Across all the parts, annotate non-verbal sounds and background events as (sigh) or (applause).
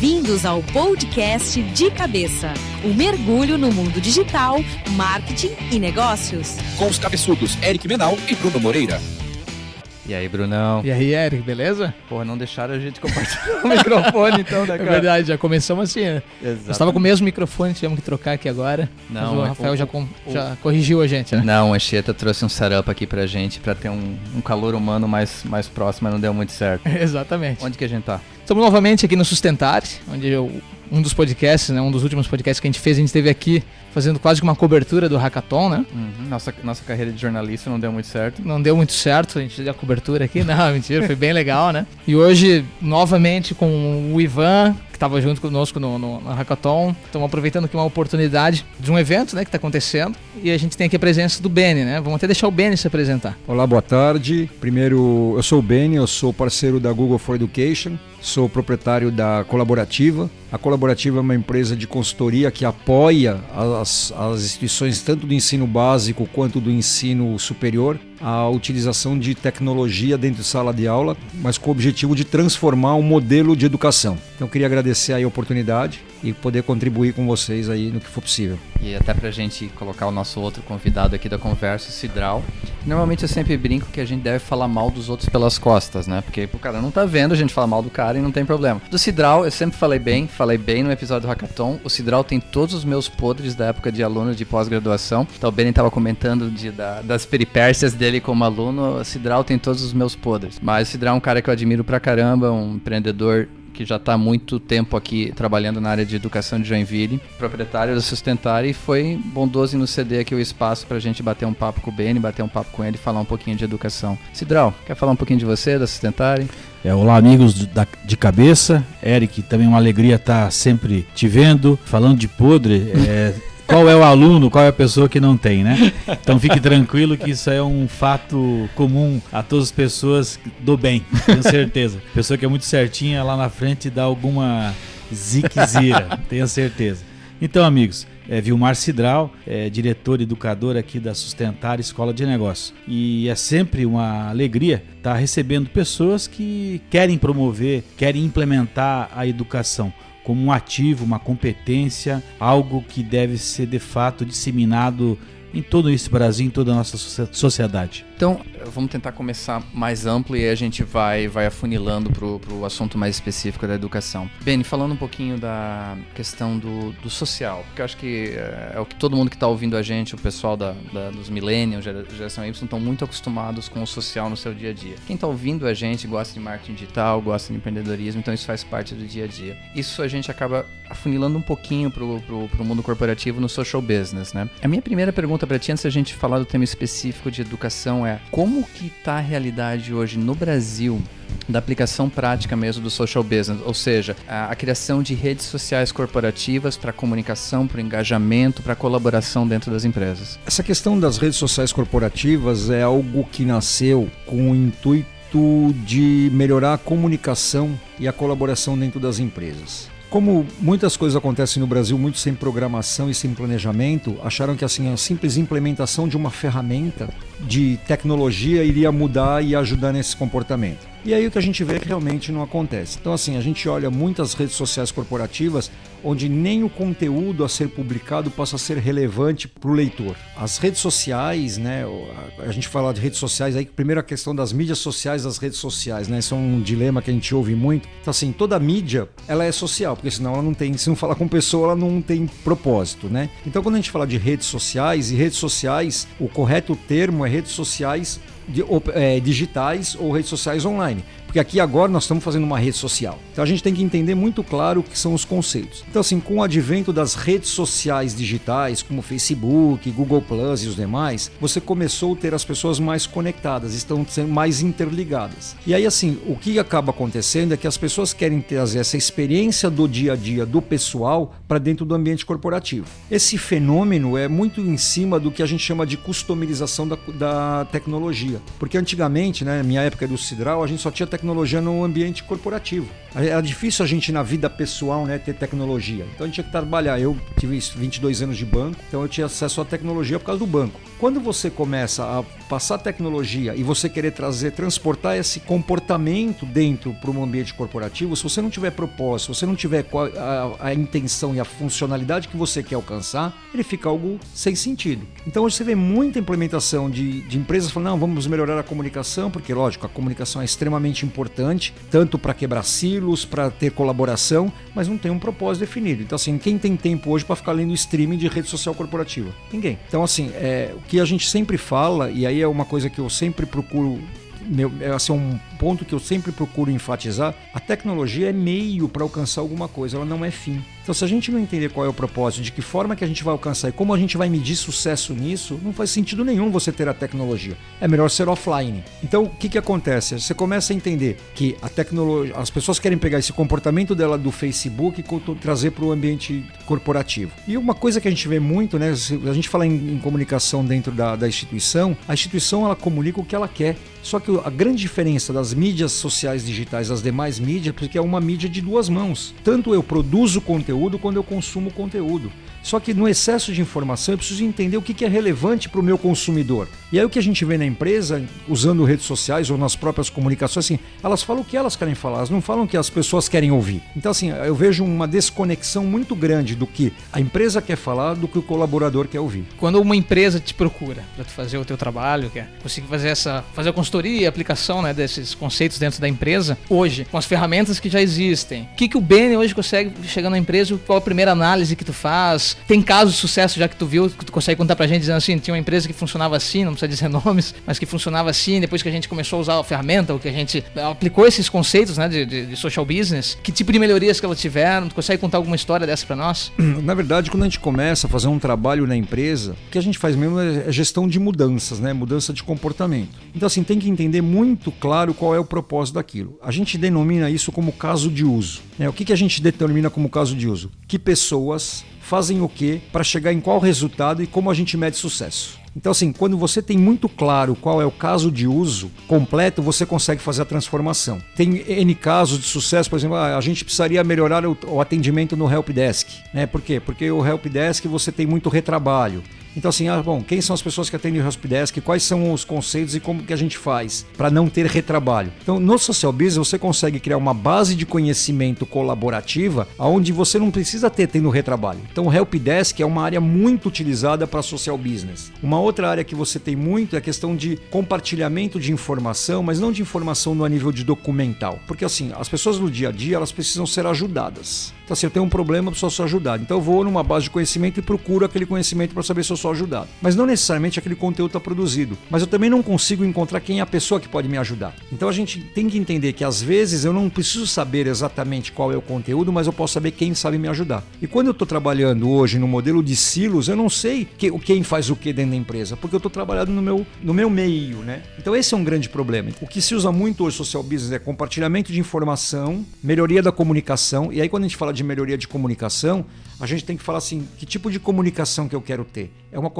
Bem-vindos ao podcast De Cabeça o um mergulho no mundo digital, marketing e negócios. Com os cabeçudos Eric Menal e Bruno Moreira. E aí, Brunão? E aí, Eric, beleza? Porra, não deixaram a gente compartilhar o (laughs) microfone, então, né, cara? É verdade, já começamos assim, né? Exato. Nós estava com o mesmo microfone, tivemos que trocar aqui agora. Não, o Rafael o, já, com, o, já corrigiu a gente, né? Não, a Anchieta trouxe um setup aqui pra gente, pra ter um, um calor humano mais, mais próximo, mas não deu muito certo. (laughs) Exatamente. Onde que a gente tá? Estamos novamente aqui no Sustentar, onde eu, um dos podcasts, né, um dos últimos podcasts que a gente fez, a gente esteve aqui fazendo quase que uma cobertura do Hackathon, né? Uhum. Nossa, nossa carreira de jornalista não deu muito certo. Não deu muito certo, a gente deu a cobertura aqui. (laughs) Não, mentira, foi bem legal, né? E hoje, novamente, com o Ivan, que estava junto conosco no, no, no Hackathon, estamos aproveitando aqui uma oportunidade de um evento, né, que está acontecendo. E a gente tem aqui a presença do Beni, né? Vamos até deixar o Beni se apresentar. Olá, boa tarde. Primeiro, eu sou o Beni, eu sou parceiro da Google for Education, sou proprietário da Colaborativa. A Colaborativa é uma empresa de consultoria que apoia as, as instituições tanto do ensino básico quanto do ensino superior a utilização de tecnologia dentro de sala de aula, mas com o objetivo de transformar o um modelo de educação. Então queria agradecer a oportunidade e poder contribuir com vocês aí no que for possível. E até para a gente colocar o nosso outro convidado aqui da conversa, o Cidral. Normalmente eu sempre brinco que a gente deve falar mal dos outros pelas costas, né? Porque o cara não tá vendo, a gente fala mal do cara e não tem problema. Do Cidral, eu sempre falei bem, falei bem no episódio do Hackathon. O Cidral tem todos os meus podres da época de aluno de pós-graduação. Então o Benny tava comentando de, da, das peripécias dele dele como aluno, o Cidral tem todos os meus podres. Mas o Cidral é um cara que eu admiro pra caramba, um empreendedor que já está há muito tempo aqui trabalhando na área de educação de Joinville, proprietário da Sustentar e foi bondoso em nos ceder aqui o espaço para a gente bater um papo com o Beni, bater um papo com ele e falar um pouquinho de educação. Cidral, quer falar um pouquinho de você, da Sustentar? É, olá, amigos de cabeça. Eric, também uma alegria estar tá sempre te vendo, falando de podre. É, qual é o aluno, qual é a pessoa que não tem, né? Então fique tranquilo que isso é um fato comum a todas as pessoas do bem, tenho certeza. Pessoa que é muito certinha lá na frente dá alguma ziquezira, tenho certeza. Então, amigos, é Vilmar Cidral, é diretor educador aqui da Sustentar Escola de Negócios. E é sempre uma alegria estar recebendo pessoas que querem promover, querem implementar a educação como um ativo, uma competência, algo que deve ser de fato disseminado em todo esse Brasil, em toda a nossa sociedade. Então, vamos tentar começar mais amplo e a gente vai, vai afunilando para o assunto mais específico da educação. Beni, falando um pouquinho da questão do, do social, porque eu acho que é, é o que todo mundo que está ouvindo a gente, o pessoal da, da, dos millennials, geração Y, estão muito acostumados com o social no seu dia a dia. Quem está ouvindo a gente gosta de marketing digital, gosta de empreendedorismo, então isso faz parte do dia a dia. Isso a gente acaba afunilando um pouquinho para o mundo corporativo no social business, né? A minha primeira pergunta para ti, antes da gente falar do tema específico de educação, é como que está a realidade hoje no Brasil da aplicação prática mesmo do social business, ou seja, a, a criação de redes sociais corporativas para comunicação, para engajamento, para colaboração dentro das empresas. Essa questão das redes sociais corporativas é algo que nasceu com o intuito de melhorar a comunicação e a colaboração dentro das empresas. Como muitas coisas acontecem no Brasil muito sem programação e sem planejamento, acharam que assim a simples implementação de uma ferramenta de tecnologia iria mudar e ajudar nesse comportamento. E aí o que a gente vê é que realmente não acontece. Então assim, a gente olha muitas redes sociais corporativas onde nem o conteúdo a ser publicado passa a ser relevante para o leitor. As redes sociais, né, a gente fala de redes sociais aí, primeiro a questão das mídias sociais das redes sociais, né, isso é um dilema que a gente ouve muito. Então assim, toda mídia, ela é social, porque senão ela não tem, se não falar com pessoa, ela não tem propósito, né? Então quando a gente fala de redes sociais, e redes sociais, o correto termo é redes sociais é, digitais ou redes sociais online. Porque aqui agora nós estamos fazendo uma rede social. Então a gente tem que entender muito claro o que são os conceitos. Então, assim, com o advento das redes sociais digitais, como Facebook, Google Plus e os demais, você começou a ter as pessoas mais conectadas, estão sendo mais interligadas. E aí, assim, o que acaba acontecendo é que as pessoas querem trazer essa experiência do dia a dia do pessoal para dentro do ambiente corporativo. Esse fenômeno é muito em cima do que a gente chama de customização da, da tecnologia. Porque antigamente, né, na minha época do Cidral, a gente só tinha tecnologia no ambiente corporativo. Era difícil a gente na vida pessoal né, ter tecnologia. Então a gente tinha que trabalhar. Eu tive 22 anos de banco, então eu tinha acesso à tecnologia por causa do banco. Quando você começa a passar tecnologia e você querer trazer, transportar esse comportamento dentro para um ambiente corporativo, se você não tiver propósito, se você não tiver a, a intenção e a funcionalidade que você quer alcançar, ele fica algo sem sentido. Então hoje você vê muita implementação de, de empresas falando, não, vamos melhorar a comunicação, porque lógico, a comunicação é extremamente importante, tanto para quebrar silos, para ter colaboração, mas não tem um propósito definido. Então assim, quem tem tempo hoje para ficar lendo streaming de rede social corporativa? Ninguém. Então assim, é, o que a gente sempre fala, e aí é uma coisa que eu sempre procuro meu, é assim, um ponto que eu sempre procuro enfatizar: a tecnologia é meio para alcançar alguma coisa, ela não é fim. Então, se a gente não entender qual é o propósito, de que forma que a gente vai alcançar e como a gente vai medir sucesso nisso, não faz sentido nenhum você ter a tecnologia. É melhor ser offline. Então, o que, que acontece? Você começa a entender que a tecnologia, as pessoas querem pegar esse comportamento dela do Facebook e trazer para o ambiente corporativo. E uma coisa que a gente vê muito, né? A gente fala em, em comunicação dentro da, da instituição, a instituição ela comunica o que ela quer. Só que a grande diferença das mídias sociais digitais das demais mídias porque é uma mídia de duas mãos. Tanto eu produzo conteúdo quanto eu consumo conteúdo. Só que no excesso de informação eu preciso entender o que é relevante para o meu consumidor. E aí o que a gente vê na empresa, usando redes sociais ou nas próprias comunicações, assim, elas falam o que elas querem falar, elas não falam o que as pessoas querem ouvir. Então, assim, eu vejo uma desconexão muito grande do que a empresa quer falar do que o colaborador quer ouvir. Quando uma empresa te procura para fazer o teu trabalho, quer conseguir fazer essa, fazer a consultoria e aplicação né, desses conceitos dentro da empresa, hoje, com as ferramentas que já existem, o que, que o Beni hoje consegue chegar na empresa, qual a primeira análise que tu faz, tem casos de sucesso já que tu viu, que tu consegue contar pra gente dizendo assim, tinha uma empresa que funcionava assim, não precisa dizer (laughs) nomes, mas que funcionava assim, depois que a gente começou a usar a ferramenta, ou que a gente aplicou esses conceitos, né, de, de, de social business, que tipo de melhorias que elas tiveram, tu consegue contar alguma história dessa para nós? (clears throat) Na verdade, quando a gente começa a fazer um trabalho na empresa, o que a gente faz mesmo é gestão de mudanças, né, mudança de comportamento. Então assim, tem que entender muito claro qual é o propósito daquilo. A gente denomina isso como caso de uso. Né? O que, que a gente determina como caso de uso? Que pessoas fazem o que para chegar em qual resultado e como a gente mede sucesso. Então, assim, quando você tem muito claro qual é o caso de uso completo, você consegue fazer a transformação. Tem N casos de sucesso, por exemplo, ah, a gente precisaria melhorar o, atendimento no Help Desk. Né? Por quê? Porque o Help Desk você tem muito retrabalho. Então, assim, ah, bom, quem são as pessoas que atendem o Helpdesk? Quais são os conceitos e como que a gente faz para não ter retrabalho? Então, no Social Business, você consegue criar uma base de conhecimento colaborativa onde você não precisa ter tendo retrabalho. Então, o Helpdesk é uma área muito utilizada para Social Business. Uma outra área que você tem muito é a questão de compartilhamento de informação, mas não de informação no nível de documental. Porque, assim, as pessoas no dia a dia, elas precisam ser ajudadas. Então, assim, eu tenho um problema, preciso ser ajudado. Então, eu vou numa base de conhecimento e procuro aquele conhecimento para saber se eu sou ajudado. Mas não necessariamente aquele conteúdo está produzido. Mas eu também não consigo encontrar quem é a pessoa que pode me ajudar. Então, a gente tem que entender que às vezes eu não preciso saber exatamente qual é o conteúdo, mas eu posso saber quem sabe me ajudar. E quando eu estou trabalhando hoje no modelo de silos, eu não sei que, quem faz o que dentro da empresa, porque eu estou trabalhando no meu, no meu meio, né? Então, esse é um grande problema. O que se usa muito hoje social business é compartilhamento de informação, melhoria da comunicação. E aí, quando a gente fala de melhoria de comunicação, a gente tem que falar assim: que tipo de comunicação que eu quero ter? É uma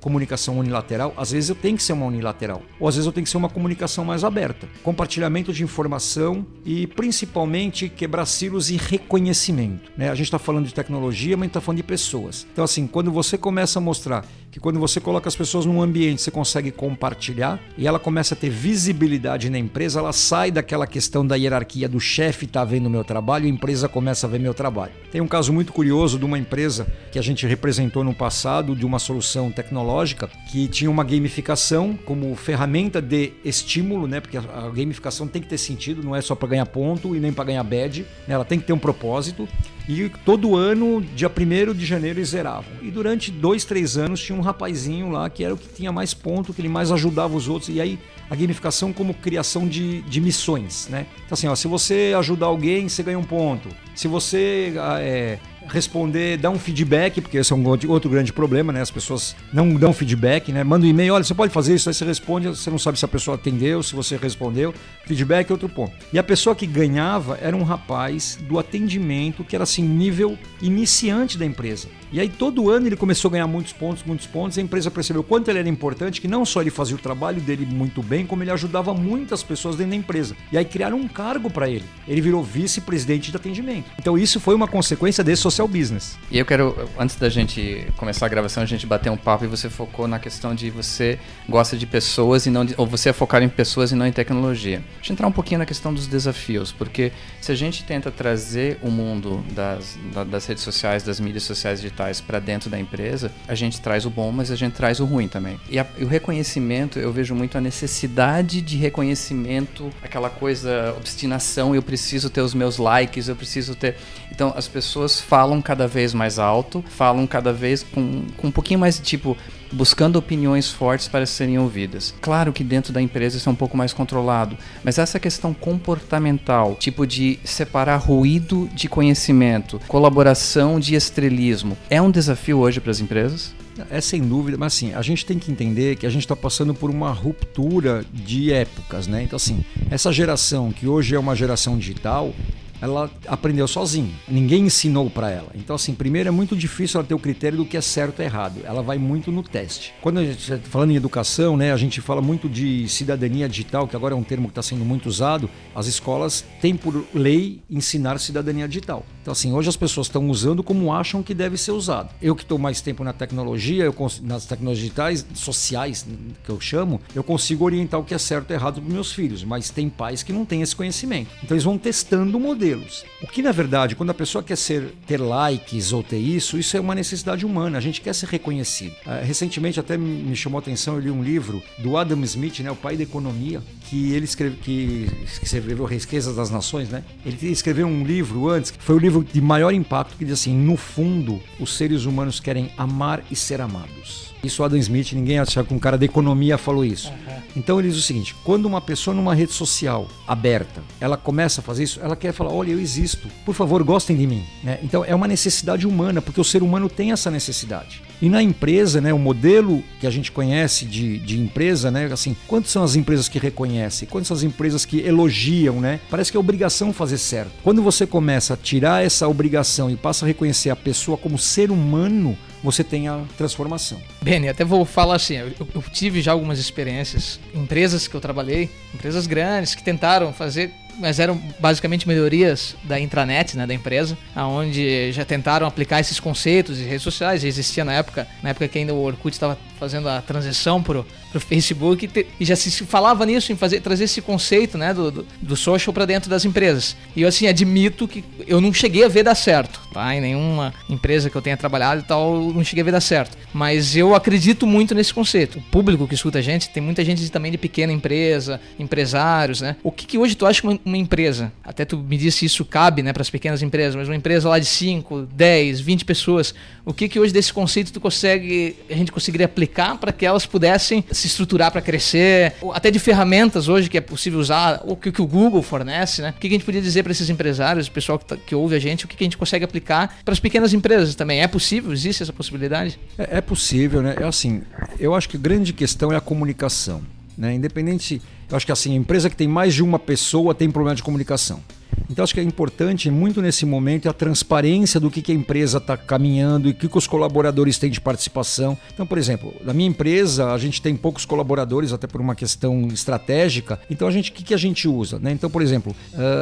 comunicação unilateral? Às vezes eu tenho que ser uma unilateral, ou às vezes eu tenho que ser uma comunicação mais aberta. Compartilhamento de informação e principalmente quebrar silos e reconhecimento. Né? A gente está falando de tecnologia, mas está falando de pessoas. Então, assim, quando você começa a mostrar que quando você coloca as pessoas num ambiente, você consegue compartilhar e ela começa a ter visibilidade na empresa, ela sai daquela questão da hierarquia do chefe tá vendo meu trabalho a empresa começa a ver meu trabalho. Tem um caso muito curioso do uma empresa que a gente representou no passado, de uma solução tecnológica que tinha uma gamificação como ferramenta de estímulo, né? Porque a gamificação tem que ter sentido, não é só para ganhar ponto e nem para ganhar badge, né? ela tem que ter um propósito. E todo ano, dia 1 de janeiro, eles zeravam. E durante dois, três anos tinha um rapazinho lá que era o que tinha mais ponto, que ele mais ajudava os outros. E aí a gamificação como criação de, de missões, né? Então assim, ó, se você ajudar alguém, você ganha um ponto. Se você ah, é, responder, dar um feedback, porque esse é um outro grande problema, né? As pessoas não dão feedback, né? Manda um e-mail, olha, você pode fazer isso, aí você responde, você não sabe se a pessoa atendeu, se você respondeu. Feedback é outro ponto. E a pessoa que ganhava era um rapaz do atendimento que era assim, nível iniciante da empresa. E aí todo ano ele começou a ganhar muitos pontos, muitos pontos, a empresa percebeu quanto ele era importante, que não só ele fazia o trabalho dele muito bem, como ele ajudava muitas pessoas dentro da empresa. E aí criaram um cargo para ele. Ele virou vice-presidente de atendimento. Então isso foi uma consequência desse social business. E eu quero, antes da gente começar a gravação, a gente bater um papo e você focou na questão de você gosta de pessoas e não de, ou você é focado em pessoas e não em tecnologia. Deixa eu entrar um pouquinho na questão dos desafios, porque se a gente tenta trazer o mundo das, das redes sociais, das mídias sociais digitais para dentro da empresa, a gente traz o bom, mas a gente traz o ruim também. E, a, e o reconhecimento, eu vejo muito a necessidade de reconhecimento, aquela coisa, obstinação, eu preciso ter os meus likes, eu preciso ter. Então as pessoas falam cada vez mais alto, falam cada vez com, com um pouquinho mais de tipo buscando opiniões fortes para serem ouvidas. Claro que dentro da empresa isso é um pouco mais controlado, mas essa questão comportamental, tipo de separar ruído de conhecimento, colaboração de estrelismo, é um desafio hoje para as empresas? É sem dúvida, mas assim, a gente tem que entender que a gente está passando por uma ruptura de épocas, né? Então, assim, essa geração que hoje é uma geração digital, ela aprendeu sozinha. Ninguém ensinou para ela. Então, assim, primeiro é muito difícil ela ter o critério do que é certo e errado. Ela vai muito no teste. Quando a gente tá falando em educação, né, a gente fala muito de cidadania digital, que agora é um termo que está sendo muito usado. As escolas têm por lei ensinar cidadania digital. Então, assim, hoje as pessoas estão usando como acham que deve ser usado. Eu que estou mais tempo na tecnologia, eu, nas tecnologias digitais, sociais, que eu chamo, eu consigo orientar o que é certo e errado para meus filhos. Mas tem pais que não têm esse conhecimento. Então, eles vão testando modelos. O que na verdade, quando a pessoa quer ser ter likes ou ter isso, isso é uma necessidade humana. A gente quer ser reconhecido. Uh, recentemente até me chamou a atenção, eu li um livro do Adam Smith, né, o pai da economia, que ele escreve, que escreveu Riquezas das Nações, né? Ele escreveu um livro antes, que foi o livro de maior impacto, que diz assim: no fundo, os seres humanos querem amar e ser amados. Isso Adam Smith, ninguém acha que um cara da economia falou isso. Uhum. Então ele diz o seguinte: quando uma pessoa numa rede social aberta, ela começa a fazer isso, ela quer falar: olha, eu existo, por favor, gostem de mim. Né? Então é uma necessidade humana, porque o ser humano tem essa necessidade. E na empresa, né, o modelo que a gente conhece de, de empresa, né, assim, quantas são as empresas que reconhecem? Quantas são as empresas que elogiam, né? Parece que é obrigação fazer certo. Quando você começa a tirar essa obrigação e passa a reconhecer a pessoa como ser humano, você tem a transformação. Beni, até vou falar assim, eu, eu, tive já algumas experiências, empresas que eu trabalhei, empresas grandes que tentaram fazer mas eram basicamente melhorias da intranet, né, da empresa, aonde já tentaram aplicar esses conceitos de redes sociais, existia na época, na época que ainda o Orkut estava fazendo a transição pro, pro Facebook e, te, e, já se falava nisso em fazer trazer esse conceito, né, do, do, do social para dentro das empresas. E eu assim admito que eu não cheguei a ver dar certo, tá? Em nenhuma empresa que eu tenha trabalhado e tal, não cheguei a ver dar certo. Mas eu acredito muito nesse conceito. O público que escuta a gente, tem muita gente também de pequena empresa, empresários, né? O que, que hoje tu acha uma, uma empresa, até tu me disse isso cabe, né, para as pequenas empresas, mas uma empresa lá de 5, 10, 20 pessoas, o que que hoje desse conceito tu consegue, a gente conseguiria aplicar aplicar para que elas pudessem se estruturar para crescer, até de ferramentas hoje que é possível usar, o que, que o Google fornece, né? O que, que a gente podia dizer para esses empresários, o pessoal que, tá, que, ouve a gente, o que, que a gente consegue aplicar para as pequenas empresas também? É possível? Existe essa possibilidade? É, é possível, né? É assim, eu acho que a grande questão é a comunicação. Né? Independente, eu acho que assim, a empresa que tem mais de uma pessoa tem problema de comunicação. Então acho que é importante muito nesse momento a transparência do que, que a empresa está caminhando e o que, que os colaboradores têm de participação. Então, por exemplo, na minha empresa a gente tem poucos colaboradores, até por uma questão estratégica. Então a gente, o que, que a gente usa? Né? Então, por exemplo,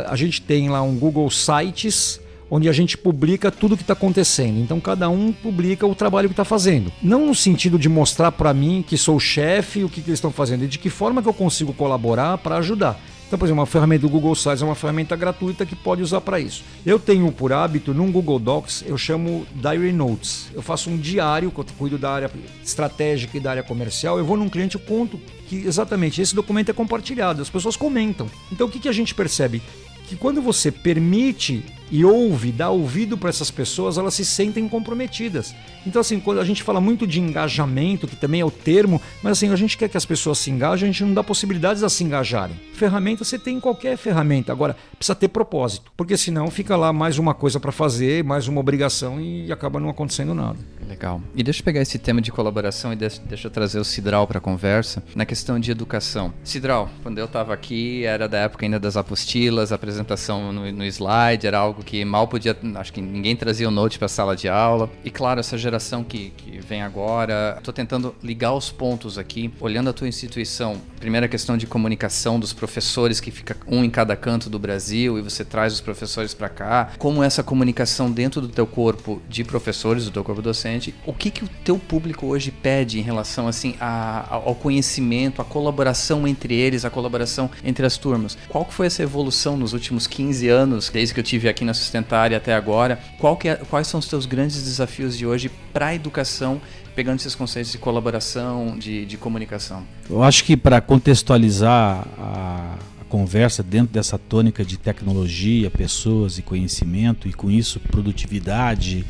a gente tem lá um Google Sites onde a gente publica tudo o que está acontecendo. Então cada um publica o trabalho que está fazendo. Não no sentido de mostrar para mim que sou o chefe o que, que eles estão fazendo, e de que forma que eu consigo colaborar para ajudar. Então, por exemplo, uma ferramenta do Google Sites é uma ferramenta gratuita que pode usar para isso. Eu tenho por hábito, num Google Docs, eu chamo Diary Notes. Eu faço um diário, que eu cuido da área estratégica e da área comercial. Eu vou num cliente, eu conto que exatamente esse documento é compartilhado, as pessoas comentam. Então, o que, que a gente percebe? Que quando você permite e ouve, dá ouvido para essas pessoas, elas se sentem comprometidas. Então, assim, quando a gente fala muito de engajamento, que também é o termo, mas assim, a gente quer que as pessoas se engajem, a gente não dá possibilidades a se engajarem. Ferramenta você tem em qualquer ferramenta, agora precisa ter propósito, porque senão fica lá mais uma coisa para fazer, mais uma obrigação e acaba não acontecendo nada. Legal. E deixa eu pegar esse tema de colaboração e deixa, deixa eu trazer o Cidral para a conversa na questão de educação. Cidral, quando eu estava aqui, era da época ainda das apostilas, apresentação no, no slide, era algo que mal podia, acho que ninguém trazia o note para a sala de aula. E claro, essa geração que, que vem agora, estou tentando ligar os pontos aqui, olhando a tua instituição. Primeira questão de comunicação dos professores que fica um em cada canto do Brasil e você traz os professores para cá. Como essa comunicação dentro do teu corpo de professores, do teu corpo docente, o que que o teu público hoje pede em relação assim a, ao conhecimento, a colaboração entre eles, a colaboração entre as turmas? Qual que foi essa evolução nos últimos 15 anos, desde que eu tive aqui na Sustentária até agora? Qual que é, quais são os teus grandes desafios de hoje para a educação pegando esses conceitos de colaboração, de, de comunicação? Eu acho que para contextualizar a, a, conversa dentro dessa tônica de tecnologia, pessoas e conhecimento, e com isso produtividade,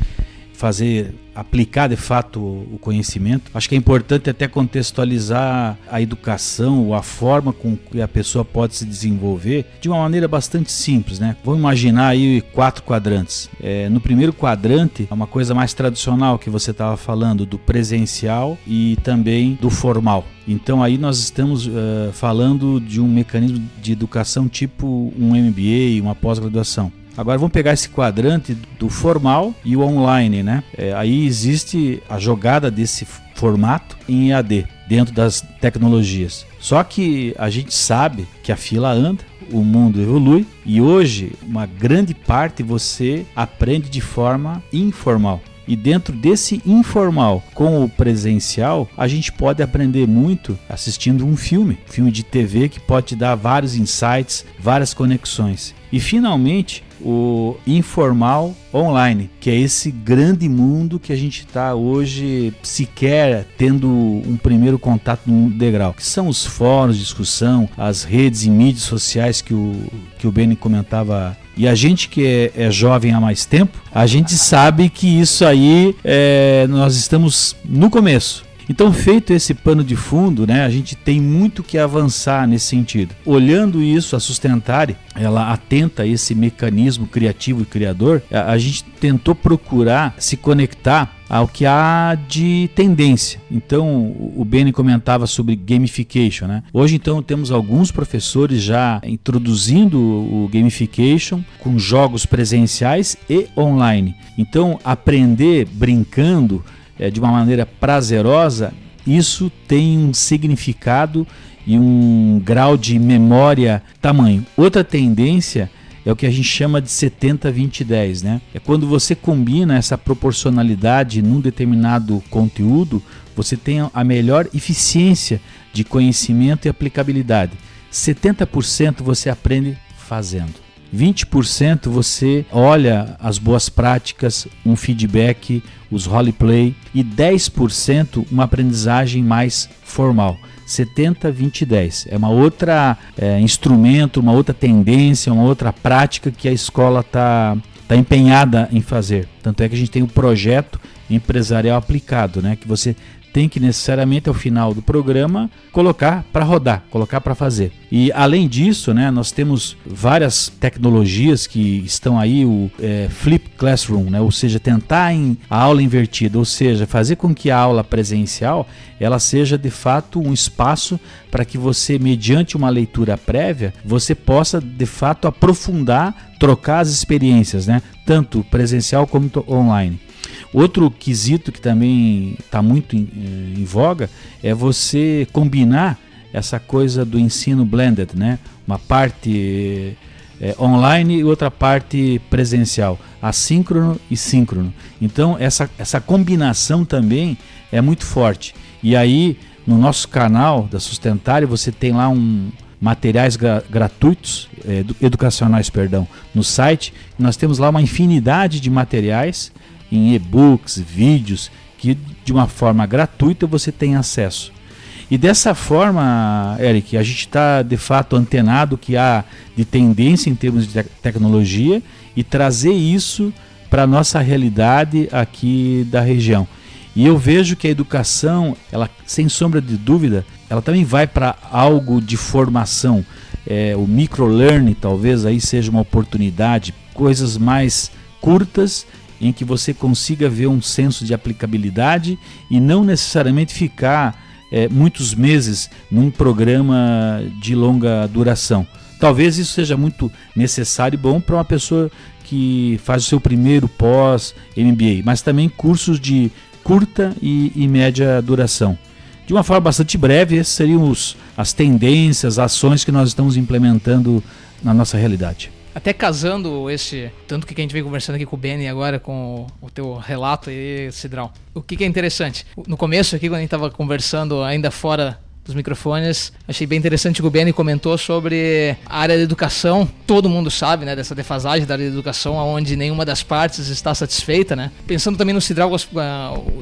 fazer aplicar de fato o conhecimento. Acho que é importante até contextualizar a educação ou a forma com que a pessoa pode se desenvolver de uma maneira bastante simples, né? Vamos imaginar aí quatro quadrantes. É, no primeiro quadrante, é uma coisa mais tradicional que você estava falando do presencial e também do formal. Então aí nós estamos uh, falando de um mecanismo de educação tipo um MBA, uma pós-graduação. Agora vamos pegar esse quadrante do formal e o online, né? É, aí existe a jogada desse formato em EAD dentro das tecnologias. Só que a gente sabe que a fila anda, o mundo evolui e hoje uma grande parte você aprende de forma informal. E dentro desse informal com o presencial, a gente pode aprender muito assistindo um filme, filme de TV que pode te dar vários insights, várias conexões. E finalmente, o informal online, que é esse grande mundo que a gente está hoje sequer tendo um primeiro contato no degrau, que são os fóruns de discussão, as redes e mídias sociais que o, que o Benny comentava. E a gente que é, é jovem há mais tempo, a gente sabe que isso aí é, nós estamos no começo. Então, feito esse pano de fundo, né, a gente tem muito que avançar nesse sentido. Olhando isso, a Sustentare, ela atenta a esse mecanismo criativo e criador, a, a gente tentou procurar se conectar ao que há de tendência. Então, o Benny comentava sobre gamification, né? Hoje, então, temos alguns professores já introduzindo o gamification com jogos presenciais e online. Então, aprender brincando é, de uma maneira prazerosa, isso tem um significado e um grau de memória tamanho. Outra tendência é o que a gente chama de 70-20-10, né? É quando você combina essa proporcionalidade num determinado conteúdo, você tem a melhor eficiência de conhecimento e aplicabilidade. 70% você aprende fazendo. 20% você olha as boas práticas, um feedback, os roleplay e 10% uma aprendizagem mais formal. 70, 20, 10. É uma outra é, instrumento, uma outra tendência, uma outra prática que a escola está tá empenhada em fazer. Tanto é que a gente tem o projeto empresarial aplicado, né? Que você tem que necessariamente ao final do programa colocar para rodar, colocar para fazer. E além disso, né, nós temos várias tecnologias que estão aí, o é, Flip Classroom, né, ou seja, tentar em a aula invertida, ou seja, fazer com que a aula presencial ela seja de fato um espaço para que você, mediante uma leitura prévia, você possa de fato aprofundar, trocar as experiências, né, tanto presencial como online. Outro quesito que também está muito em, eh, em, voga é você combinar essa coisa do ensino blended, né? Uma parte é, online e outra parte presencial, assíncrono e síncrono. Então essa, essa combinação também é muito forte. E aí no nosso canal da Sustentário você tem lá um, materiais gra gratuitos, educacionais, perdão, no site. Nós temos lá uma infinidade de materiais em e-books, vídeos, que de uma forma gratuita você tem acesso. E dessa forma, Eric, a gente está de fato antenado que há de tendência em termos de te tecnologia e trazer isso para a nossa realidade aqui da região. E eu vejo que a educação, ela sem sombra de dúvida, ela também vai para algo de formação. É, o microlearning talvez aí seja uma oportunidade, coisas mais curtas em que você consiga ver um senso de aplicabilidade e não necessariamente ficar é, muitos meses num programa de longa duração. Talvez isso seja muito necessário e bom para uma pessoa que faz o seu primeiro pós MBA, mas também cursos de curta e, e média duração. De uma forma bastante breve, essas seriam os, as tendências, ações que nós estamos implementando na nossa realidade. Até casando esse, tanto que a gente vem conversando aqui com o Benny agora, com o teu relato aí, Cidrão. O que, que é interessante? No começo aqui, quando a gente estava conversando ainda fora dos microfones. Achei bem interessante o Benny comentou sobre a área da educação. Todo mundo sabe, né, dessa defasagem da área da educação, onde nenhuma das partes está satisfeita, né? Pensando também no Cidral,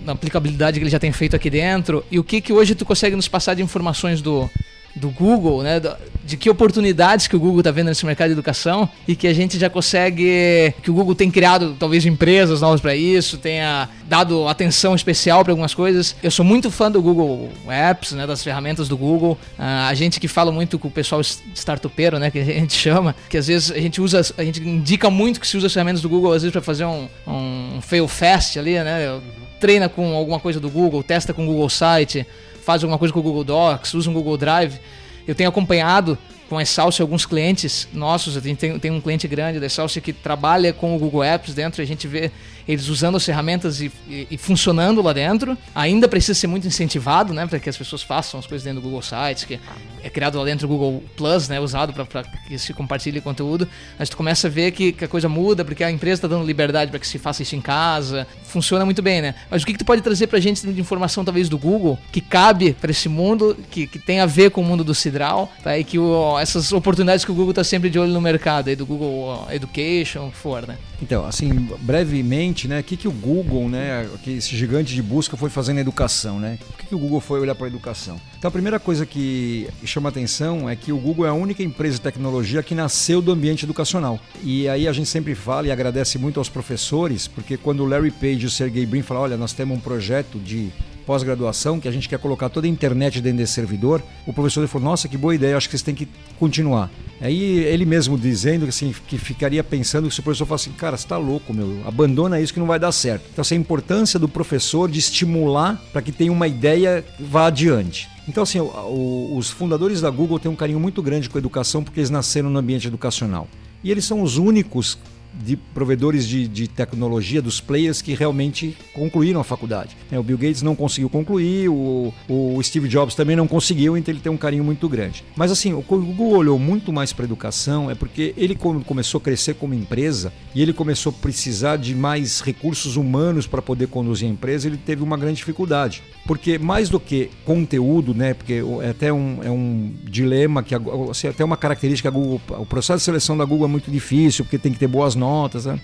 na aplicabilidade que ele já tem feito aqui dentro, e o que que hoje tu consegue nos passar de informações do do Google, né? De que oportunidades que o Google está vendo nesse mercado de educação e que a gente já consegue, que o Google tem criado talvez empresas novas para isso, tenha dado atenção especial para algumas coisas. Eu sou muito fã do Google Apps, né? Das ferramentas do Google. Uh, a gente que fala muito com o pessoal startupeiro, né? Que a gente (laughs) chama, que às vezes a gente usa, a gente indica muito que se usa as ferramentas do Google às vezes para fazer um, um fail fast ali, né? Treina com alguma coisa do Google, testa com o Google Site faz alguma coisa com o Google Docs, usa um Google Drive. Eu tenho acompanhado com a Excelsior alguns clientes nossos, eu tenho, tenho um cliente grande da Excelsior que trabalha com o Google Apps dentro, a gente vê eles usando as ferramentas e, e, e funcionando lá dentro. Ainda precisa ser muito incentivado, né, para que as pessoas façam as coisas dentro do Google Sites, que é criado lá dentro do Google Plus, né, usado para que se compartilhe conteúdo. Mas tu começa a ver que, que a coisa muda, porque a empresa está dando liberdade para que se faça isso em casa. Funciona muito bem, né? Mas o que, que tu pode trazer para a gente de informação, talvez, do Google, que cabe para esse mundo, que, que tem a ver com o mundo do Cidral, tá? e que o, essas oportunidades que o Google está sempre de olho no mercado, aí do Google Education, o que for, né? Então, assim, brevemente, né, o que, que o Google, né, que esse gigante de busca foi fazendo na educação, né? Por que, que o Google foi olhar para a educação? Então, a primeira coisa que chama atenção é que o Google é a única empresa de tecnologia que nasceu do ambiente educacional. E aí a gente sempre fala e agradece muito aos professores, porque quando o Larry Page e o Sergey Brin falam, olha, nós temos um projeto de pós-graduação, que a gente quer colocar toda a internet dentro desse servidor, o professor falou, nossa, que boa ideia, acho que vocês têm que continuar. Aí ele mesmo dizendo assim, que ficaria pensando que se o professor falasse assim, cara, você está louco, meu, abandona isso que não vai dar certo. Então, essa é a importância do professor de estimular para que tenha uma ideia vá adiante. Então, assim, o, o, os fundadores da Google têm um carinho muito grande com a educação porque eles nasceram no ambiente educacional. E eles são os únicos de provedores de, de, tecnologia, dos players que realmente concluíram a faculdade. É, o Bill Gates não conseguiu concluir, o, o, Steve Jobs também não conseguiu, então ele tem um carinho muito grande. Mas assim, o Google olhou muito mais para a educação, é porque ele quando começou a crescer como empresa e ele começou a precisar de mais recursos humanos para poder conduzir a empresa, ele teve uma grande dificuldade. Porque mais do que conteúdo, né, porque é até um, é um dilema que assim, até uma característica Google, o processo de seleção da Google é muito difícil, porque tem que ter boas notas. Né?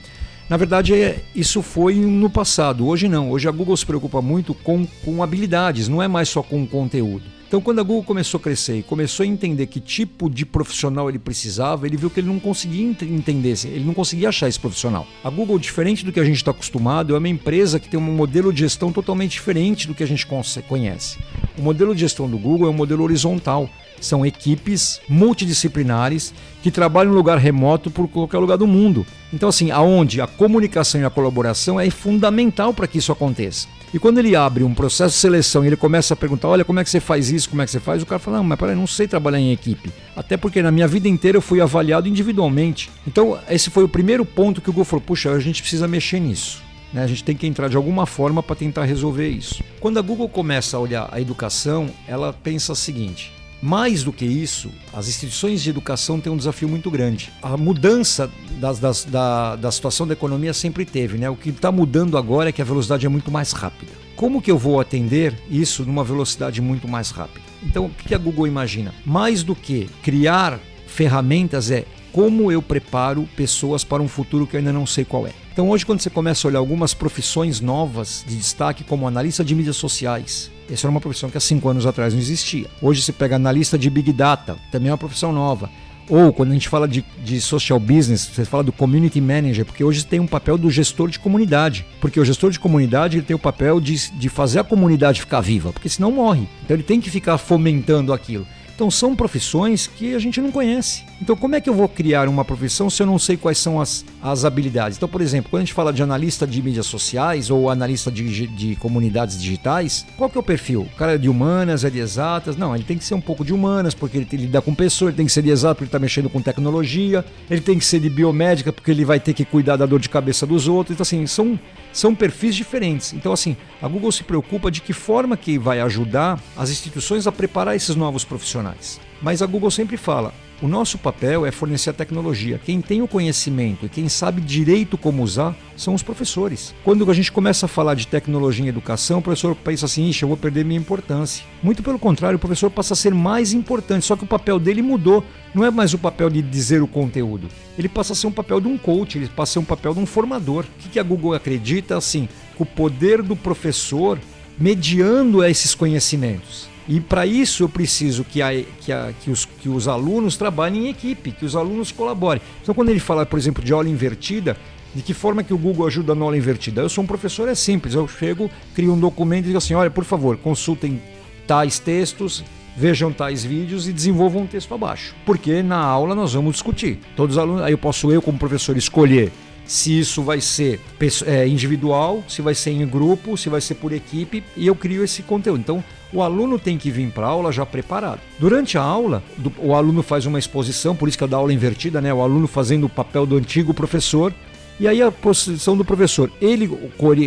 Na verdade, é, isso foi no passado. Hoje não. Hoje a Google se preocupa muito com, com habilidades, não é mais só com conteúdo. Então, quando a Google começou a crescer e começou a entender que tipo de profissional ele precisava, ele viu que ele não conseguia entender, ele não conseguia achar esse profissional. A Google, diferente do que a gente está acostumado, é uma empresa que tem um modelo de gestão totalmente diferente do que a gente conhece. O modelo de gestão do Google é um modelo horizontal. São equipes multidisciplinares que trabalham em lugar remoto por qualquer lugar do mundo. Então, assim, aonde a comunicação e a colaboração é fundamental para que isso aconteça. E quando ele abre um processo de seleção e ele começa a perguntar: olha, como é que você faz isso, como é que você faz? O cara fala: não, mas peraí, não sei trabalhar em equipe. Até porque na minha vida inteira eu fui avaliado individualmente. Então, esse foi o primeiro ponto que o Google falou: puxa, a gente precisa mexer nisso. Né? A gente tem que entrar de alguma forma para tentar resolver isso. Quando a Google começa a olhar a educação, ela pensa o seguinte: mais do que isso, as instituições de educação têm um desafio muito grande. A mudança das, das, da, da situação da economia sempre teve, né? O que está mudando agora é que a velocidade é muito mais rápida. Como que eu vou atender isso numa velocidade muito mais rápida? Então, o que a Google imagina? Mais do que criar ferramentas, é como eu preparo pessoas para um futuro que eu ainda não sei qual é. Então, hoje, quando você começa a olhar algumas profissões novas de destaque, como analista de mídias sociais, essa era uma profissão que há cinco anos atrás não existia. Hoje você pega analista de Big Data, também é uma profissão nova. Ou quando a gente fala de, de social business, você fala do community manager, porque hoje tem um papel do gestor de comunidade. Porque o gestor de comunidade ele tem o papel de, de fazer a comunidade ficar viva, porque senão morre. Então ele tem que ficar fomentando aquilo. Então são profissões que a gente não conhece. Então, como é que eu vou criar uma profissão se eu não sei quais são as, as habilidades? Então, por exemplo, quando a gente fala de analista de mídias sociais ou analista de, de comunidades digitais, qual que é o perfil? O cara é de humanas, é de exatas? Não, ele tem que ser um pouco de humanas, porque ele tem que lidar com pessoas, ele tem que ser de exatas, porque ele está mexendo com tecnologia, ele tem que ser de biomédica, porque ele vai ter que cuidar da dor de cabeça dos outros. Então, assim, são, são perfis diferentes. Então, assim, a Google se preocupa de que forma que vai ajudar as instituições a preparar esses novos profissionais. Mas a Google sempre fala: o nosso papel é fornecer a tecnologia. Quem tem o conhecimento e quem sabe direito como usar são os professores. Quando a gente começa a falar de tecnologia em educação, o professor pensa assim: Ixi, eu vou perder minha importância. Muito pelo contrário, o professor passa a ser mais importante, só que o papel dele mudou. Não é mais o papel de dizer o conteúdo. Ele passa a ser um papel de um coach, ele passa a ser um papel de um formador. O que a Google acredita? Assim, o poder do professor mediando esses conhecimentos. E para isso eu preciso que, a, que, a, que, os, que os alunos trabalhem em equipe, que os alunos colaborem. Então, quando ele fala, por exemplo, de aula invertida, de que forma que o Google ajuda na aula invertida? Eu sou um professor, é simples. Eu chego, crio um documento e digo assim: olha, por favor, consultem tais textos, vejam tais vídeos e desenvolvam um texto abaixo. Porque na aula nós vamos discutir. Todos os alunos, aí eu posso eu como professor escolher se isso vai ser é, individual, se vai ser em grupo, se vai ser por equipe e eu crio esse conteúdo. Então o aluno tem que vir para a aula já preparado. Durante a aula, o aluno faz uma exposição, por isso que é da aula invertida, né? O aluno fazendo o papel do antigo professor. E aí a posição do professor, ele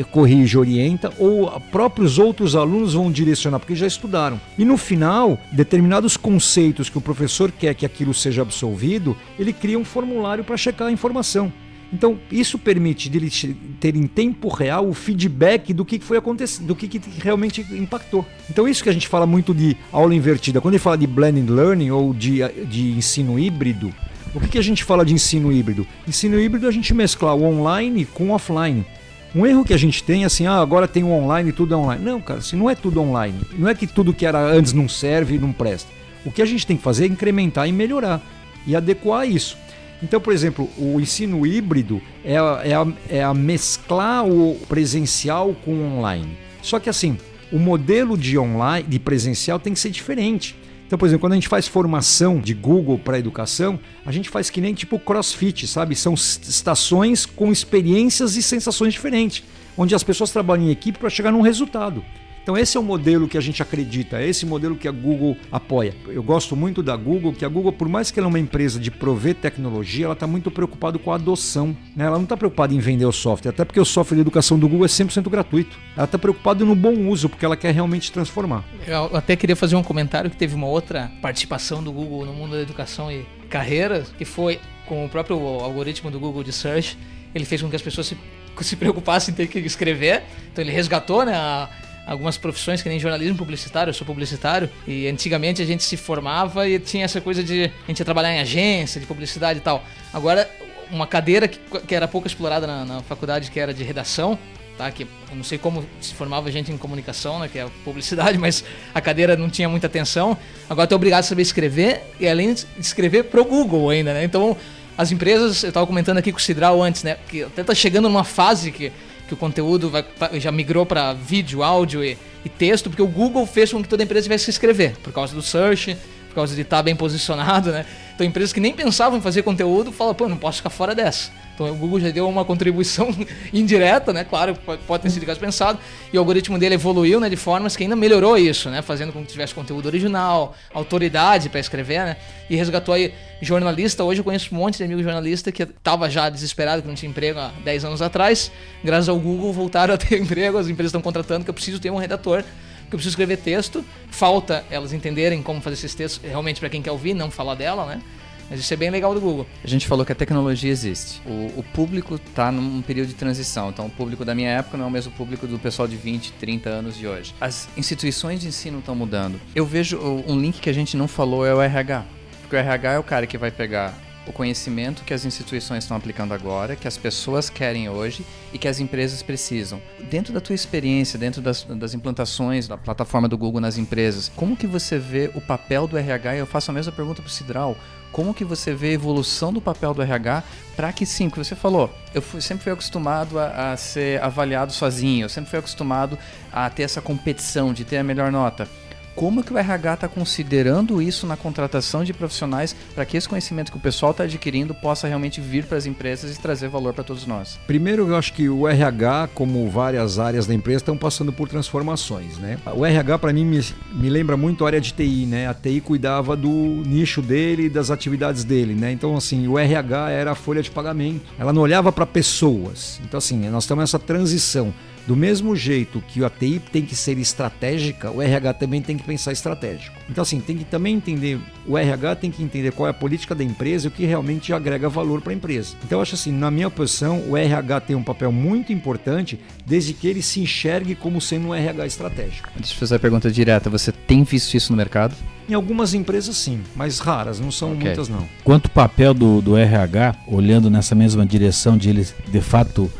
corrige, orienta, ou próprios outros alunos vão direcionar, porque já estudaram. E no final, determinados conceitos que o professor quer que aquilo seja absolvido, ele cria um formulário para checar a informação. Então, isso permite ter em tempo real o feedback do que foi acontecendo, do que, que realmente impactou. Então, isso que a gente fala muito de aula invertida. Quando ele fala de blended learning ou de, de ensino híbrido, o que, que a gente fala de ensino híbrido? Ensino híbrido é a gente mesclar o online com o offline. Um erro que a gente tem é assim, ah, agora tem o online e tudo é online. Não, cara, assim, não é tudo online. Não é que tudo que era antes não serve e não presta. O que a gente tem que fazer é incrementar e melhorar e adequar isso. Então, por exemplo, o ensino híbrido é, é, a, é a mesclar o presencial com o online. Só que assim, o modelo de online, de presencial tem que ser diferente. Então, por exemplo, quando a gente faz formação de Google para educação, a gente faz que nem tipo CrossFit, sabe? São estações com experiências e sensações diferentes, onde as pessoas trabalham em equipe para chegar num resultado. Então esse é o modelo que a gente acredita, é esse modelo que a Google apoia. Eu gosto muito da Google, que a Google, por mais que ela é uma empresa de prover tecnologia, ela está muito preocupada com a adoção. Né? Ela não está preocupada em vender o software, até porque o software de educação do Google é 100% gratuito. Ela está preocupada no bom uso, porque ela quer realmente transformar. Eu até queria fazer um comentário que teve uma outra participação do Google no mundo da educação e carreira, que foi com o próprio algoritmo do Google de Search. Ele fez com que as pessoas se, se preocupassem em ter que escrever. Então ele resgatou né, a algumas profissões que nem jornalismo publicitário, eu sou publicitário, e antigamente a gente se formava e tinha essa coisa de a gente ia trabalhar em agência de publicidade e tal. Agora, uma cadeira que, que era pouco explorada na, na faculdade, que era de redação, tá? Que eu não sei como se formava gente em comunicação, né? Que é publicidade, (laughs) mas a cadeira não tinha muita atenção. Agora tô obrigado a saber escrever e além de escrever pro Google ainda, né? Então, as empresas, eu estava comentando aqui com o Cidral antes, né? Que até tá chegando numa fase que que o conteúdo vai, já migrou para vídeo, áudio e, e, texto, porque o Google fez com que toda empresa tivesse que escrever, por causa do search, por causa de estar bem posicionado, né? Então empresas que nem pensavam em fazer conteúdo falam, pô, não posso ficar fora dessa. Então o Google já deu uma contribuição (laughs) indireta, né? Claro, pode ter sido caso pensado. E o algoritmo dele evoluiu, né? De formas que ainda melhorou isso, né? Fazendo com que tivesse conteúdo original, autoridade para escrever, né? E resgatou aí jornalista. Hoje eu conheço um monte de amigo jornalista que estava já desesperado, que não tinha emprego há 10 anos atrás. Graças ao Google voltaram a ter (laughs) emprego, as empresas estão contratando que eu preciso ter um redator que eu preciso escrever texto. Falta elas entenderem como fazer esses textos realmente para quem quer ouvir, não falar dela, né? Mas isso é bem legal do Google. A gente falou que a tecnologia existe. O, o público está num período de transição. Então, o público da minha época não é o mesmo público do pessoal de 20, 30 anos de hoje. As instituições de ensino estão mudando. Eu vejo um link que a gente não falou é o RH. Porque o RH é o cara que vai pegar o conhecimento que as instituições estão aplicando agora, que as pessoas querem hoje e que as empresas precisam. Dentro da tua experiência, dentro das, das implantações da plataforma do Google nas empresas, como que você vê o papel do RH? Eu faço a mesma pergunta para o Cidral. Como que você vê a evolução do papel do RH para que sim, que você falou, eu fui, sempre fui acostumado a, a ser avaliado sozinho, eu sempre fui acostumado a ter essa competição, de ter a melhor nota como que o RH está considerando isso na contratação de profissionais para que esse conhecimento que o pessoal está adquirindo possa realmente vir para as empresas e trazer valor para todos nós? Primeiro, eu acho que o RH, como várias áreas da empresa, estão passando por transformações, né? O RH, para mim, me, me lembra muito a área de TI, né? A TI cuidava do nicho dele das atividades dele, né? Então, assim, o RH era a folha de pagamento. Ela não olhava para pessoas. Então, assim, nós estamos nessa transição. Do mesmo jeito que a TI tem que ser estratégica, o RH também tem que pensar estratégico. Então, assim, tem que também entender, o RH tem que entender qual é a política da empresa e o que realmente agrega valor para a empresa. Então, eu acho assim, na minha posição, o RH tem um papel muito importante desde que ele se enxergue como sendo um RH estratégico. Deixa eu fazer a pergunta direta. Você tem visto isso no mercado? Em algumas empresas, sim, mas raras, não são Ok. muitas, não. Quanto o papel do, do RH, olhando nessa mesma direção de eles, de fato,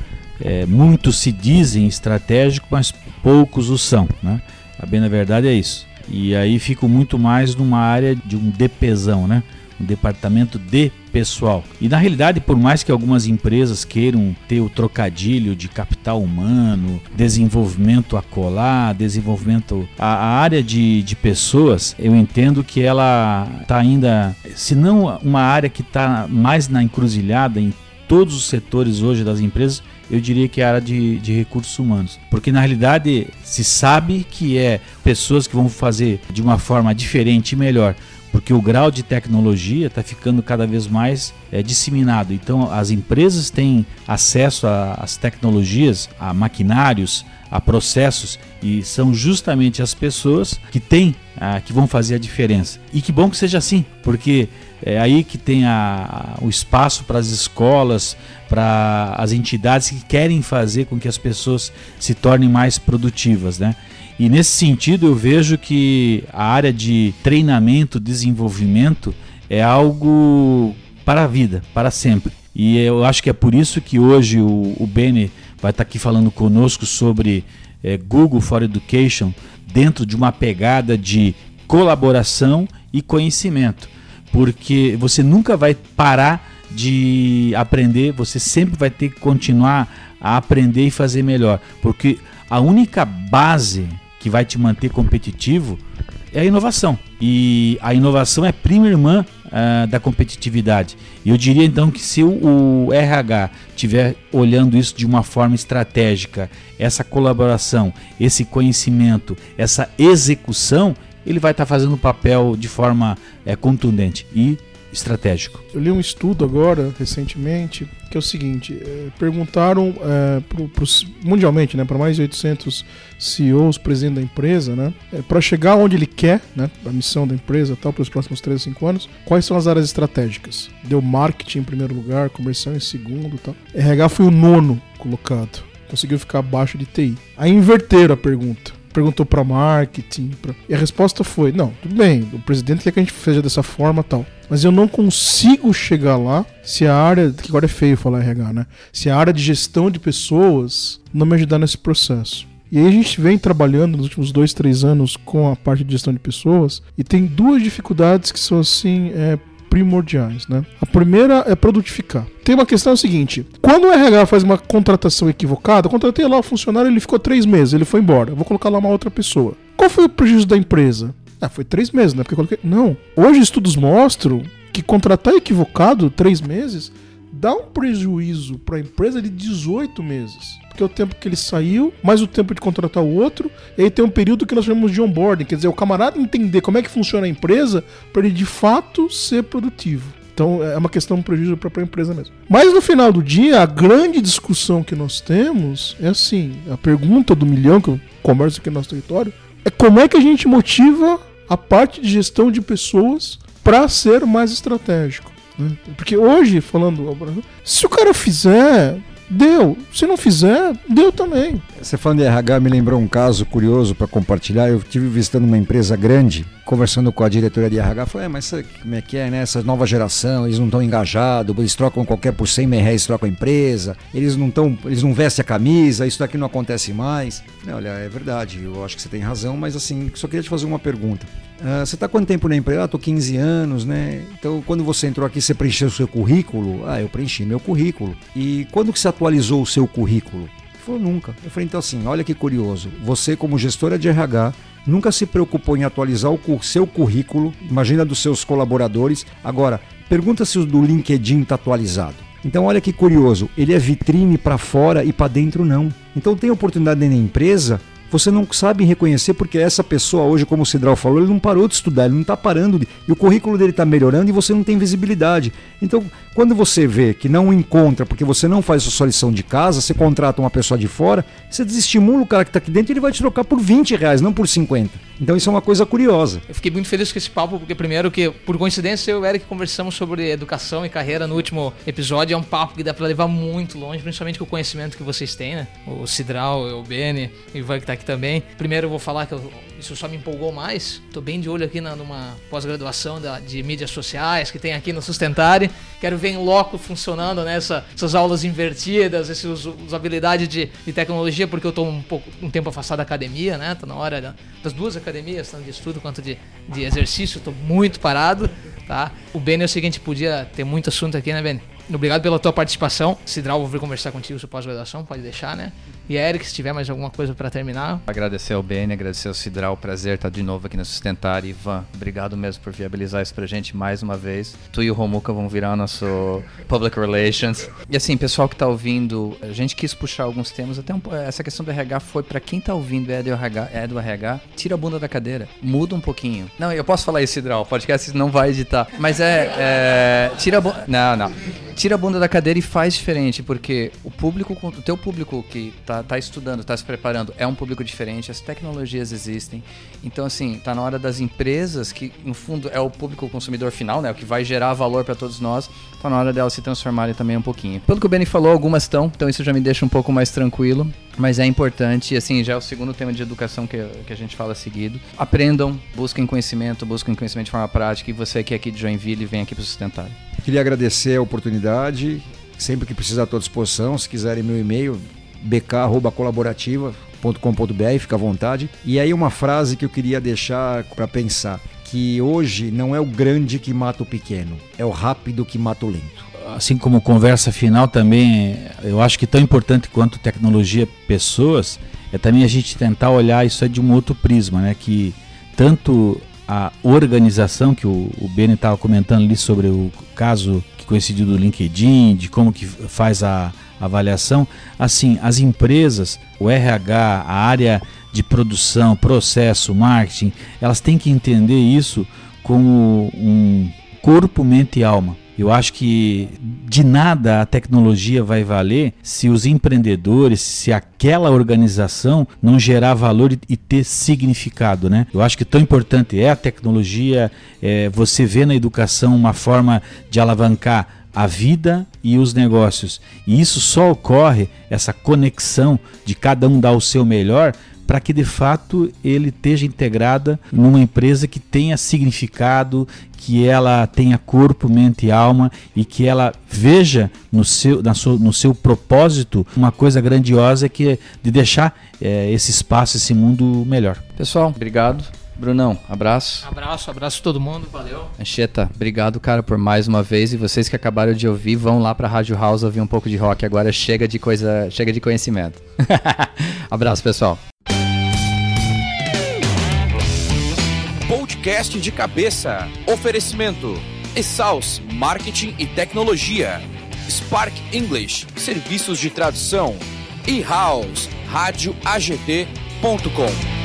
é, muitos se dizem estratégicos, mas poucos o são, né? A bem na verdade é isso. E aí fico muito mais numa área de um DPzão, né? Um departamento de pessoal. E na realidade, por mais que algumas empresas queiram ter o trocadilho de capital humano, desenvolvimento a colar, desenvolvimento. A, a área de, de pessoas, eu entendo que ela está ainda, se não uma área que está mais na encruzilhada em todos os setores hoje das empresas, eu diria que é a área de, de recursos humanos. Porque na realidade se sabe que é pessoas que vão fazer de uma forma diferente e melhor. Porque o grau de tecnologia está ficando cada vez mais é, disseminado. Então as empresas têm acesso às tecnologias, a maquinários, a processos e são justamente as pessoas que têm, ah, que vão fazer a diferença. E que bom que seja assim, porque é aí que tem a- o espaço para as escolas, para as entidades que querem fazer com que as pessoas se tornem mais produtivas, né? E nesse sentido eu vejo que a área de treinamento, desenvolvimento é algo para a vida, para sempre. E eu acho que é por isso que hoje o, o vai estar aqui falando conosco sobre eh, Google for Education dentro de uma pegada de colaboração e conhecimento. Porque você nunca vai parar de aprender, você sempre vai ter que continuar a aprender e fazer melhor. Porque a única base que vai te manter competitivo é a inovação. E a inovação é prima irmã ah, da competitividade. E eu diria então que se o, o RH estiver olhando isso de uma forma estratégica, essa colaboração, esse conhecimento, essa execução, ele vai estar fazendo o papel de forma eh, contundente e estratégico. Eu li um estudo agora, recentemente, que é o seguinte: eh, perguntaram eh, pro- pros- mundialmente, né, para mais de 800 CEOs, presidente da empresa, né, para chegar onde ele quer, né, a missão da empresa, tal, para os próximos 3 a 5 anos, quais são as áreas estratégicas? Deu marketing em primeiro lugar, comercial em segundo, tal. RH foi o nono colocado, conseguiu ficar abaixo de TI. Aí inverteram a pergunta. Perguntou para marketing, pra... e a resposta foi: não, tudo bem, o presidente quer que a gente seja dessa forma tal. Mas eu não consigo chegar lá se a área. Que agora é feio falar RH, né? Se a área de gestão de pessoas não me ajudar nesse processo. E aí a gente vem trabalhando nos últimos dois, três anos com a parte de gestão de pessoas e tem duas dificuldades que são assim é, primordiais, né? A primeira é produtificar. Tem uma questão é o seguinte: quando o RH faz uma contratação equivocada, eu contratei lá o funcionário, ele ficou três meses, ele foi embora. Eu vou colocar lá uma outra pessoa. Qual foi o prejuízo da empresa? Ah, foi três meses, né? Porque eu coloquei. Não. Hoje estudos mostram que contratar equivocado três meses dá um prejuízo para a empresa de 18 meses. Porque é o tempo que ele saiu, mais o tempo de contratar o outro, e aí tem um período que nós chamamos de onboarding, quer dizer, o camarada entender como é que funciona a empresa para ele de fato ser produtivo. Então é uma questão de prejuízo para a empresa mesmo. Mas no final do dia, a grande discussão que nós temos é assim: a pergunta do milhão que eu converso aqui no nosso território é como é que a gente motiva a parte de gestão de pessoas para ser mais estratégico. Né? Porque hoje, falando, se o cara fizer, deu. Se não fizer, deu também. Você falando de RH me lembrou um caso curioso para compartilhar. Eu tive visitando uma empresa grande, conversando com a diretoria de RH, falei, é, mas como é que é, né? Essa nova geração, eles não estão engajados, eles trocam qualquer por 100 mil reais, trocam a empresa, eles não estão, eles não vestem a camisa, isso daqui não acontece mais. Falei, Olha, é verdade, eu acho que você tem razão, mas assim, só queria te fazer uma pergunta. Ah, você está quanto tempo na empresa? Ah, tô 15 anos, né? Então, quando você entrou aqui, você preencheu o seu currículo? Ah, eu preenchi meu currículo. E quando que você atualizou o seu currículo? Ele falou, nunca. Eu falei, então assim, olha que curioso. Você, como gestora de RH, nunca se preocupou em atualizar o seu currículo, imagina dos seus colaboradores. Agora, pergunta se o do LinkedIn está atualizado. Então, olha que curioso, ele é vitrine para fora e para dentro não. Então, tem oportunidade da empresa, você não sabe reconhecer porque essa pessoa hoje, como o Cidral falou, ele não parou de estudar, ele não está parando de, e o currículo dele está melhorando e você não tem visibilidade. Então, quando você vê que não encontra porque você não faz a sua lição de casa, você contrata uma pessoa de fora, você desestimula o cara que está aqui dentro e ele vai te trocar por 20 reais, não por 50. Então, isso é uma coisa curiosa. Eu fiquei muito feliz com esse papo, porque primeiro que, por coincidência, eu e o Eric conversamos sobre educação e carreira no último episódio. É um papo que dá pra levar muito longe, principalmente com o conhecimento que vocês têm, né? O Cidral, o Beni e o Ivan que tá aqui também. Primeiro eu vou falar que eu- isso só me empolgou mais. Tô bem de olho aqui na, numa pós-graduação de mídias sociais que tem aqui no Sustentare. Quero ver em loco funcionando, né? Essa- essas aulas invertidas, essa us- usabilidade de, de tecnologia, porque eu tô um, pouco, um tempo afastado da academia, né? Tô na hora da- das duas academias, tanto de estudo quanto de, de exercício. Tô muito parado, tá? O Beni é o seguinte, podia ter muito assunto aqui, né, Beni? Obrigado pela tua participação. Cidral, vou vir conversar contigo sobre pós-graduação, pode deixar, né? E Eric, se tiver mais alguma coisa pra terminar. Agradecer ao BN, agradecer ao Cidral, prazer estar de novo aqui no Sustentar. Ivan, obrigado mesmo por viabilizar isso pra gente mais uma vez. Tu e o Romuca vão virar nosso Public Relations. E assim, pessoal que tá ouvindo, a gente quis puxar alguns temas, até um, essa questão do RH foi pra quem tá ouvindo é do RH, é do RH, tira a bunda da cadeira, muda um pouquinho. Não, eu posso falar isso, Cidral, o podcast não vai editar. Mas é, é tira a bunda, não, não. Tira a bunda da cadeira e faz diferente, porque o público, o teu público que tá, tá estudando, tá se preparando, é um público diferente, as tecnologias existem. Então, assim, tá na hora das empresas, que no fundo é o público consumidor final, né? O que vai gerar valor para todos nós, tá na hora delas se transformarem também um pouquinho. Pelo que o Benny falou, algumas estão, então isso já me deixa um pouco mais tranquilo. Mas é importante, assim, já é o segundo tema de educação que, que a gente fala seguido. Aprendam, busquem conhecimento, busquem conhecimento de forma prática, e você que é aqui de Joinville, vem aqui para sustentar. Queria agradecer a oportunidade. Sempre que precisar, estou à disposição. Se quiserem meu e-mail, bk.colaborativa.com.br, fica à vontade. E aí uma frase que eu queria deixar para pensar, que hoje não é o grande que mata o pequeno, é o rápido que mata o lento. assim como conversa final também, eu acho que tão importante quanto tecnologia, pessoas, é também a gente tentar olhar isso aí de um outro prisma, né? Que tanto a organização que o, o Beni estava comentando ali sobre o caso que coincidiu do LinkedIn, de como que faz a avaliação, assim, as empresas, o RH, a área de produção, processo, marketing, elas têm que entender isso como um corpo, mente e alma. Eu acho que de nada a tecnologia vai valer se os empreendedores, se aquela organização não gerar valor e, ter significado, né? Eu acho que tão importante é a tecnologia, é, você vê na educação uma forma de alavancar a vida e os negócios. E isso só ocorre, essa conexão de cada um dar o seu melhor, para que de fato ele esteja integrada numa empresa que tenha significado, que ela tenha corpo, mente e alma e que ela veja no seu, na sua, no seu propósito uma coisa grandiosa que é de deixar é, esse espaço, esse mundo melhor. Pessoal, obrigado. Brunão, abraço. Abraço, abraço a todo mundo, valeu. Ancheta, obrigado, cara, por mais uma vez. E vocês que acabaram de ouvir, vão lá pra Rádio House ouvir um pouco de rock. Agora chega de coisa, chega de conhecimento. (laughs) abraço, pessoal. Podcast de cabeça. Oferecimento. Exaus Marketing e Tecnologia. Spark English, serviços de tradução. E House, rádio AGT.com.